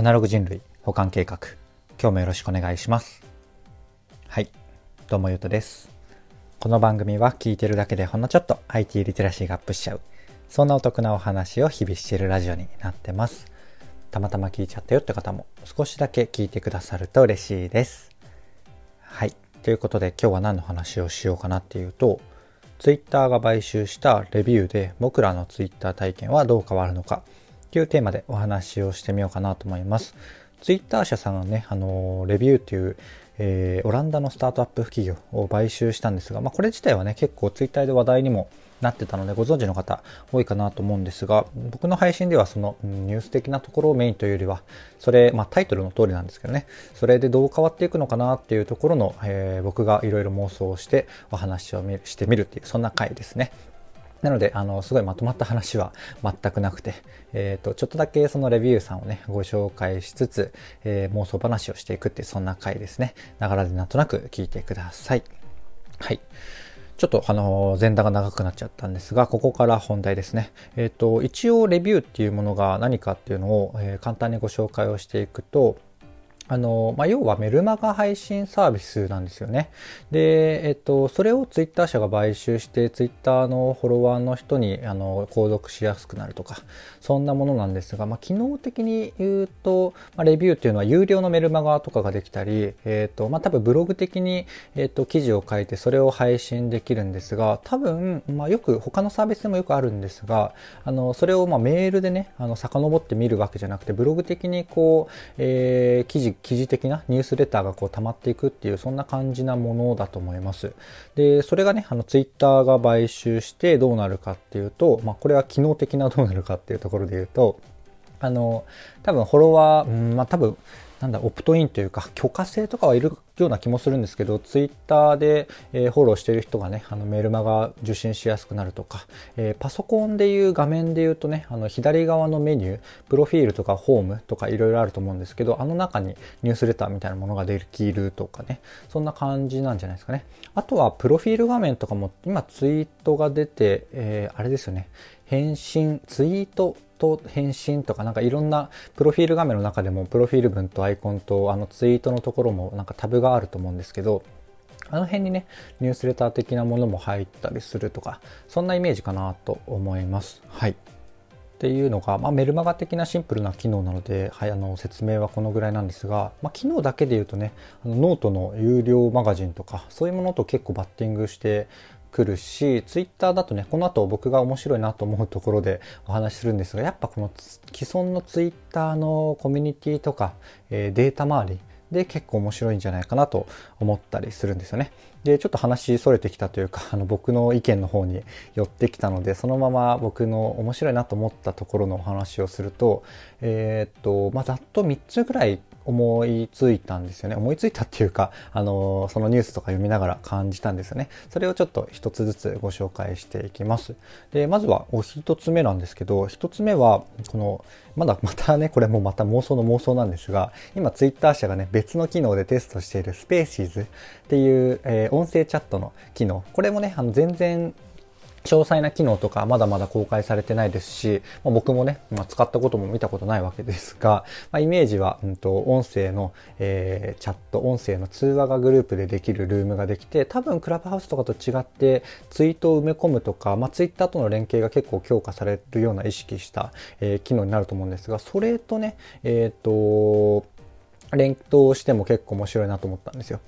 アナログ人類保管計画今日もよろしくお願いします。はい。どうもゆうとです。この番組は聞いてるだけでほんのちょっと IT リテラシーがアップしちゃう。そんなお得なお話を日々しているラジオになってます。たまたま聞いちゃったよって方も少しだけ聞いてくださると嬉しいです。はい。ということで今日は何の話をしようかなっていうと Twitter が買収したレビューで僕らの Twitter 体験はどう変わるのか。というテーマでお話をしてみようかなと思います。ツイッター社さんがね、あの、レビューっていう、えー、オランダのスタートアップ企業を買収したんですが、まあ、これ自体はね、結構ツイッターで話題にもなってたので、ご存知の方多いかなと思うんですが、僕の配信ではそのニュース的なところをメインというよりは、それ、まあ、タイトルの通りなんですけどね、それでどう変わっていくのかなっていうところの、えー、僕がいろいろ妄想をしてお話をしてみるっていう、そんな回ですね。なので、あの、すごいまとまった話は全くなくて、えっ、ー、と、ちょっとだけそのレビューさんをね、ご紹介しつつ、えー、妄想話をしていくっていう、そんな回ですね。ながらでなんとなく聞いてください。はい。ちょっとあの前段が長くなっちゃったんですが、ここから本題ですね。えっ、ー、と、一応レビューっていうものが何かっていうのを、え、簡単にご紹介をしていくと、あの、まあ、要はメルマガ配信サービスなんですよね。で、えっと、それをツイッター社が買収して、ツイッターのフォロワーの人に、あの、購読しやすくなるとか、そんなものなんですが、まあ、機能的に言うと、まあ、レビューっていうのは有料のメルマガとかができたり、えっと、まあ、多分ブログ的に、えっと、記事を書いて、それを配信できるんですが、多分、まあ、よく、他のサービスでもよくあるんですが、あの、それを、ま、メールでね、あの、遡って見るわけじゃなくて、ブログ的にこう、えー、記事、記事的なニュースレターがこう溜まっていくっていうそんな感じなものだと思います。で、それがね、あのツイッターが買収してどうなるかっていうと、まあこれは機能的などうなるかっていうところで言うと、あの、多分フォロワー、うん、まあ多分なんだ、オプトインというか、許可制とかはいるような気もするんですけど、ツイッターで、えー、フォローしてる人がね、あのメールマガ受信しやすくなるとか、えー、パソコンでいう画面で言うとね、あの左側のメニュー、プロフィールとかホームとかいろいろあると思うんですけど、あの中にニュースレターみたいなものができるとかね、そんな感じなんじゃないですかね。あとは、プロフィール画面とかも、今ツイートが出て、えー、あれですよね、返信、ツイートと返信とかなんかいろんなプロフィール画面の中でもプロフィール文とアイコンとあのツイートのところもなんかタブがあると思うんですけどあの辺にねニュースレター的なものも入ったりするとかそんなイメージかなと思います。はい。っていうのが、まあ、メルマガ的なシンプルな機能なので、はい、あの説明はこのぐらいなんですが、まあ、機能だけで言うとねあのノートの有料マガジンとかそういうものと結構バッティングしてくるし、ツイッターだとね、この後僕が面白いなと思うところでお話しするんですが、やっぱこの既存のツイッターのコミュニティとか、えー、データ周りで結構面白いんじゃないかなと思ったりするんですよね。で、ちょっと話それてきたというか、あの僕の意見の方に寄ってきたので、そのまま僕の面白いなと思ったところのお話をすると、えー、っと、まあ、ざっと3つぐらい思いついたんですよね。思いついたっていうか、あの、そのニュースとか読みながら感じたんですよね。それをちょっと一つずつご紹介していきます。で、まずはお一つ目なんですけど、一つ目は、この、まだまたね、これもまた妄想の妄想なんですが、今ツイッター社がね、別の機能でテストしているスペーシーズっていう、えー、音声チャットの機能。これもね、あの全然詳細な機能とかまだまだ公開されてないですし、まあ、僕もね、まあ、使ったことも見たことないわけですが、まあ、イメージは、うんと、音声の、えー、チャット、音声の通話がグループでできるルームができて、多分クラブハウスとかと違って、ツイートを埋め込むとか、まあ、ツイッターとの連携が結構強化されるような意識した、えー、機能になると思うんですが、それとね、えっ、ー、と、連動しても結構面白いなと思ったんですよ。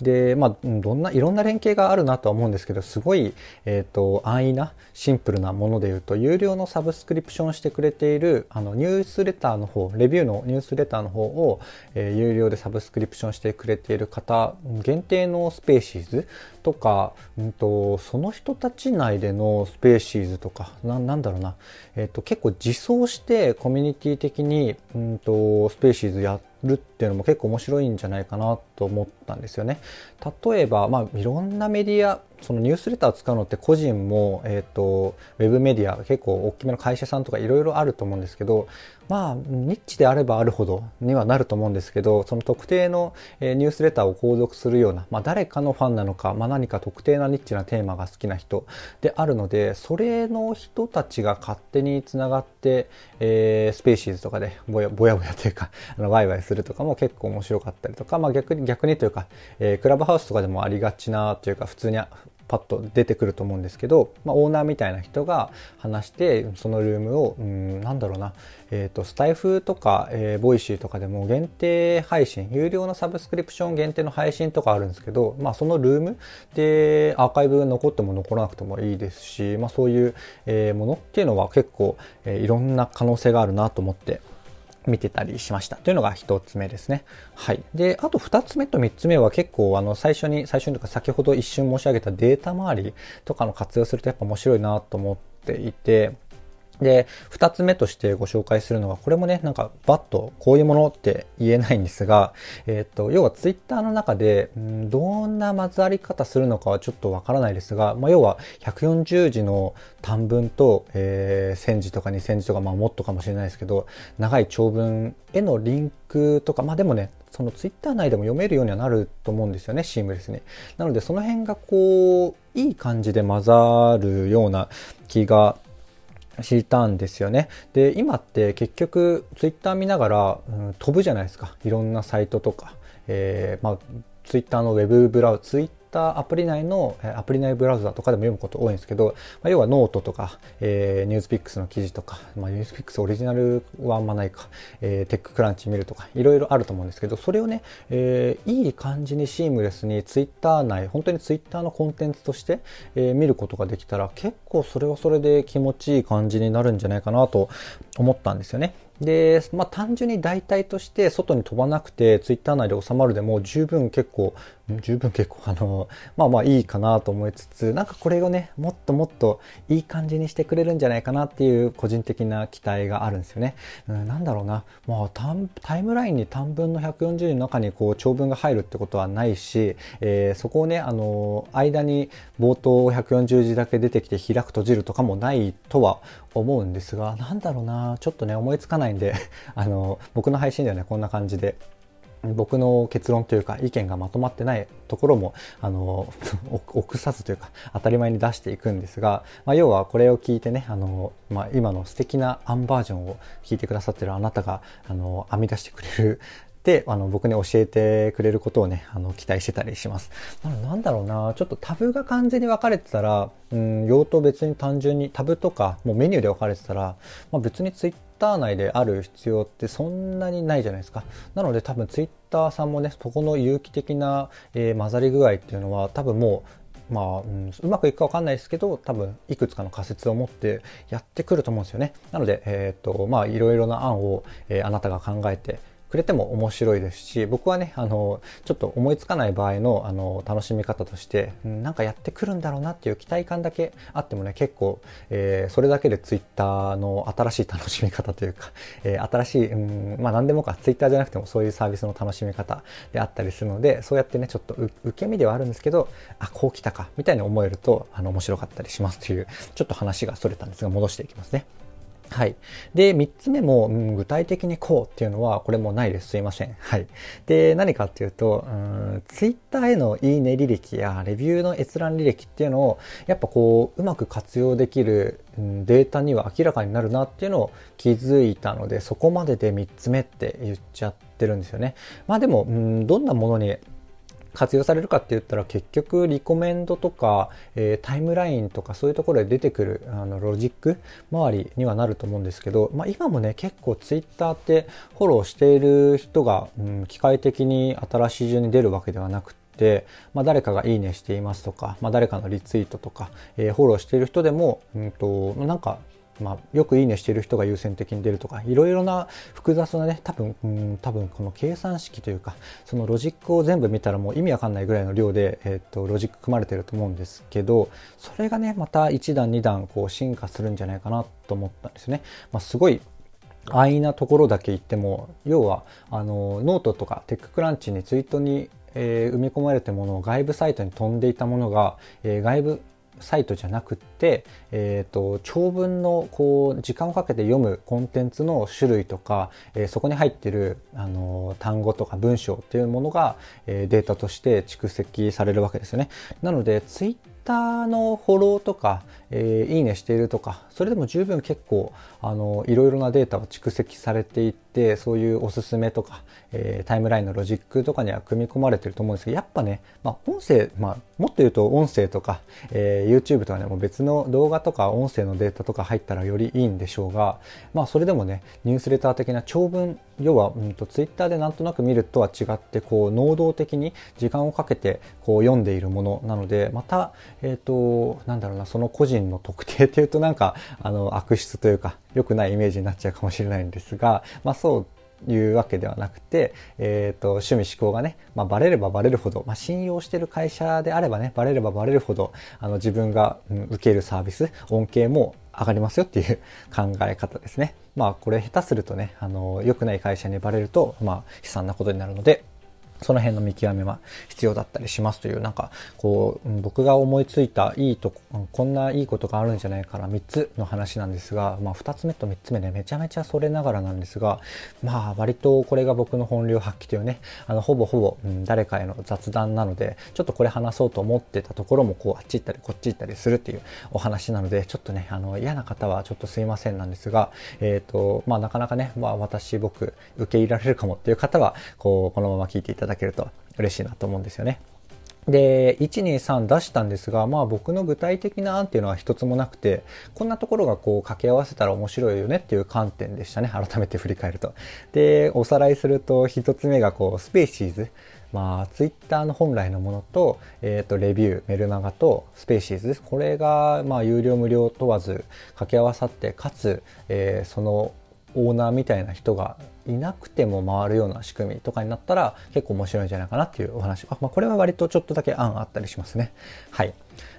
で、まあ、どんな、いろんな連携があるなとは思うんですけど、すごい、えっ、ー、と、安易な、シンプルなもので言うと、有料のサブスクリプションしてくれている、あの、ニュースレターの方、 Revue のニュースレターの方を、えー、有料でサブスクリプションしてくれている方、限定の Spaces とか、うんと、その人たち内での Spaces とか、ななんだろうな、えっ、ー、と、結構自走してコミュニティ的に、うんと、 Spaces やるっていうのも結構面白いんじゃないかなと思って、ったんですよね。例えば、まあ、いろんなメディア、そのニュースレターを使うのって個人も、え、ー、と、ウェブメディア、結構大きめの会社さんとかいろいろあると思うんですけど、まあ、ニッチであればあるほどにはなると思うんですけど、その特定の、えニュースレターを購読するような、まあ、誰かのファンなのか、まあ、何か特定なニッチなテーマが好きな人であるので、それの人たちが勝手につながって、えー、 Spaces とかでぼやぼやぼやというか、あのワイワイするとかも結構面白かったりとか、まあ、逆に逆にというか、えー、クラブハウスとかでもありがちなというか、普通にパッと出てくると思うんですけど、まあ、オーナーみたいな人が話してそのルームをうんなんだろうな、えーと、スタエフとか、えー、 Voicy とかでも限定配信有料のサブスクリプション限定の配信とかあるんですけど、まあ、そのルームでアーカイブが残っても残らなくてもいいですし、まあ、そういう、えー、ものっていうのは結構、えー、いろんな可能性があるなと思って見てたりしましたというのが1つ目ですね。はい。で、あと2つ目と3つ目は結構あの最初に、最初にとか先ほど一瞬申し上げたデータ周りとかの活用するとやっぱ面白いなと思っていて、で、二つ目としてご紹介するのは、これもね、なんかバッとこういうものって言えないんですが、えっ、と、要はツイッターの中で、んどんな混ざり方するのかはちょっとわからないですが、まあ、要は140字の短文と、えー、1000字とか2000字とか、まあもっとかもしれないですけど、長い長文へのリンクとか、まあでもね、そのツイッター内でも読めるようにはなると思うんですよね、シームレスに。なのでその辺がこう、いい感じで混ざるような気が知ったんですよね。で、今って結局ツイッター見ながら、うん、飛ぶじゃないですか。いろんなサイトとか。えー、まあ、ツイッターのウェブブラウ、ツイッタアプリ内のアプリ内ブラウザとかでも読むこと多いんですけど、まあ、要はノートとか、えー、 NewsPicks の記事とか、まあ、 NewsPicks オリジナルはあんまないか、えー、 TechCrunch 見るとか、いろいろあると思うんですけど、それをね、えー、いい感じにシームレスにツイッター内、本当にツイッターのコンテンツとして、えー、見ることができたら、結構それはそれで気持ちいい感じになるんじゃないかなと思ったんですよね。で、まあ単純に代替として外に飛ばなくてツイッター内で収まるでも十分結構、十分結構あの、まあまあいいかなと思いつつ、なんかこれをね、もっともっといい感じにしてくれるんじゃないかなっていう個人的な期待があるんですよね。うん、なんだろうな、まあタイムラインに短文の140字の中にこう長文が入るってことはないし、えー、そこをね、あの、間に冒頭140字だけ出てきて開く閉じるとかもないとは思うんですが、なんだろうな、ちょっとね、思いつかないんで あの、僕の配信ではね、こんな感じで、僕の結論というか意見がまとまってないところも、あの、臆さずというか当たり前に出していくんですが、まあ、要はこれを聞いてね、あの、まあ、今の素敵なアンバージョンを聞いてくださってるあなたが、あの、編み出してくれる で、あの、僕に教えてくれることをね、あの、期待してたりします。なのなんだろうな、ちょっとタブが完全に分かれてたら、うん、用途別に単純にタブとか、もうメニューで分かれてたら、まあ、別にツイッター内である必要ってそんなにないじゃないですか。なので多分ツイッターさんもね、そこの有機的な、えー、混ざり具合っていうのは多分もうまあ、うん、うまくいくかわかんないですけど、多分いくつかの仮説を持ってやってくると思うんですよね。なので、えっ、と、まあ、いろいろな案を、えー、あなたが考えて、くれても面白いですし、僕はね、あの、ちょっと思いつかない場合の、あの、楽しみ方として、なんかやってくるんだろうなっていう期待感だけあってもね、結構、えー、それだけでツイッターの新しい楽しみ方というか、えー、新しい、うん、まあ何でもか、ツイッターじゃなくてもそういうサービスの楽しみ方であったりするので、そうやってね、ちょっと受け身ではあるんですけど、あ、こう来たか、みたいに思えると、あの、面白かったりしますという、ちょっと話が逸れたんですが、戻していきますね。はい。で、三つ目も、うん、具体的にこうっていうのは、これもないです。すいません。はい。で、何かっていうと、うん、ツイッターへのいいね履歴やレビューの閲覧履歴っていうのを、やっぱこう、うまく活用できる、うん、データには明らかになるなっていうのを気づいたので、そこまでで三つ目って言っちゃってるんですよね。まあでも、うん、どんなものに活用されるかって言ったら結局リコメンドとか、えー、タイムラインとかそういうところで出てくるあのロジック周りにはなると思うんですけど、まあ、今もね結構ツイッターってフォローしている人が、うん、機械的に新しい順に出るわけではなくてまあ、誰かがいいねしていますとか、まあ、誰かのリツイートとか、えー、フォローしている人でも、うんと、なんかまあ、よくいいねしてる人が優先的に出るとか、いろいろな複雑なね、多分、うん、多分この計算式というか、そのロジックを全部見たらもう意味わかんないぐらいの量で、えっ、と、ロジック組まれてると思うんですけど、それがね、また一段二段こう進化するんじゃないかなと思ったんですね。まあ、すごい安易なところだけ言っても、要は、あの、ノートとか TechCrunch にツイートにえー、埋め込まれたものを外部サイトに飛んでいたものが、えー、外部サイトじゃなくって、えーと、長文のこう時間をかけて読むコンテンツの種類とか、えー、そこに入ってる、あの単語とか文章っていうものが、えー、データとして蓄積されるわけですよね。なのでツイッターのフォローとか、えー、いいねしているとかそれでも十分結構あのいろいろなデータは蓄積されていてそういうおすすめとか、えー、タイムラインのロジックとかには組み込まれてると思うんですけどやっぱね、まあ、音声、まあ、もっと言うと音声とか、えー、YouTube とかねもう別の動画とか音声のデータとか入ったらよりいいんでしょうが、まあ、それでもねニュースレター的な長文要は、うんと、ツイッターでなんとなく見るとは違ってこう能動的に時間をかけてこう読んでいるものなのでまた、えっ、ー、となんだろうなその個人の特定っていうとなんかあの悪質というか良くないイメージになっちゃうかもしれないんですが、まあ、そういうわけではなくて、えーと、趣味思考がね、まあ、バレればバレるほど、まあ、信用してる会社であればねバレればバレるほどあの自分が、うん、受けるサービス恩恵も上がりますよっていう 考え方ですね。まあこれ下手するとね、あの、良くない会社にバレると、まあ悲惨なことになるので、その辺の見極めは必要だったりしますという、なんか、こう、僕が思いついたいいとこ、こんないいことがあるんじゃないかな、3つの話なんですが、まあ2つ目と3つ目ね、めちゃめちゃそれながらなんですが、まあ割とこれが僕の本領発揮というね、あの、ほぼほぼ、うん、誰かへの雑談なので、ちょっとこれ話そうと思ってたところも、こう、あっち行ったりこっち行ったりするっていうお話なので、ちょっとね、あの、嫌な方はちょっとすいませんなんですが、えっ、ー、と、まあなかなかね、まあ私、僕、受け入れられるかもっていう方は、こう、このまま聞いていただだけると嬉しいなと思うんですよね。で、123出したんですが、まあ僕の具体的な案っていうのは一つもなくて、こんなところがこう掛け合わせたら面白いよねっていう観点でしたね。改めて振り返ると。で、おさらいすると一つ目がこう、 Spaces。まあ、ツイッターの本来のものと、えっ、ー、と、 Revue、メルマガと Spaces。これが、まあ、有料無料問わず掛け合わさって、かつ、えー、そのオーナーみたいな人がいなくても回るような仕組みとかになったら結構面白いんじゃないかなっていうお話。あまあ、これは割とちょっとだけ案あったりしますね。はい。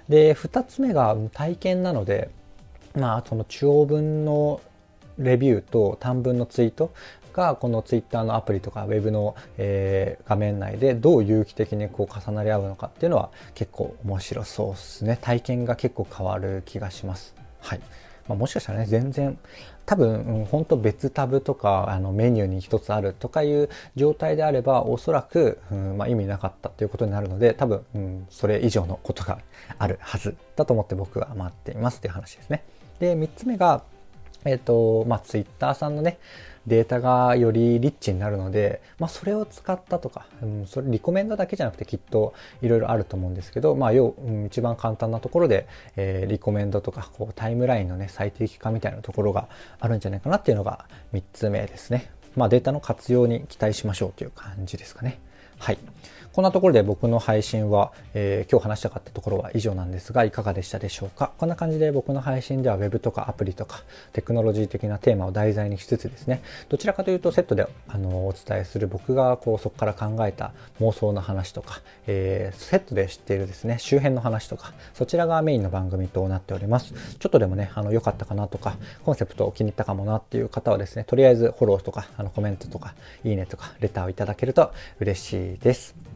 で、二つ目が体験なので、まあ、その長文のレビューと短文のツイートがこのツイッターのアプリとかウェブの、えー、画面内でどう有機的にこう重なり合うのかっていうのは結構面白そうですね。体験が結構変わる気がします。はい。まあ、もしかしたらね、全然、多分、うん、本当別タブとか、あの、メニューに一つあるとかいう状態であれば、おそらく、うん、まあ、意味なかったということになるので、多分、うん、それ以上のことがあるはずだと思って僕は待っていますっていう話ですね。で、3つ目が、えっ、ー、と、まあ、ツイッターさんのね、データがよりリッチになるので、まあ、それを使ったとか、うん、それリコメンドだけじゃなくてきっといろいろあると思うんですけど、まあ、要、うん、一番簡単なところで、えー、リコメンドとか、こう、タイムラインのね、最適化みたいなところがあるんじゃないかなっていうのが3つ目ですね。まあ、データの活用に期待しましょうという感じですかね。はい。こんなところで僕の配信は、えー、今日話したかったところは以上なんですが、いかがでしたでしょうか？こんな感じで僕の配信では Web とかアプリとかテクノロジー的なテーマを題材にしつつですね、どちらかというとセットであのお伝えする僕がこうそこから考えた妄想の話とか、えー、セットで知っているですね、周辺の話とか、そちらがメインの番組となっております。ちょっとでもね、あの良かったかなとか、コンセプトを気に入ったかもなっていう方はですね、とりあえずフォローとか、あのコメントとか、いいねとか、レターをいただけると嬉しいです。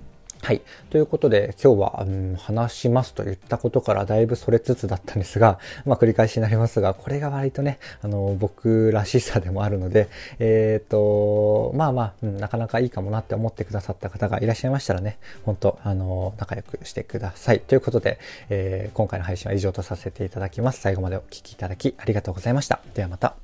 はい。ということで、今日は、うん、話しますと言ったことからだいぶそれつつだったんですが、まあ繰り返しになりますが、これが割とね、あの、僕らしさでもあるので、えっ、ー、と、まあまあ、うん、なかなかいいかもなって思ってくださった方がいらっしゃいましたらね、本当あの、仲良くしてください。ということで、えー、今回の配信は以上とさせていただきます。最後までお聴きいただきありがとうございました。ではまた。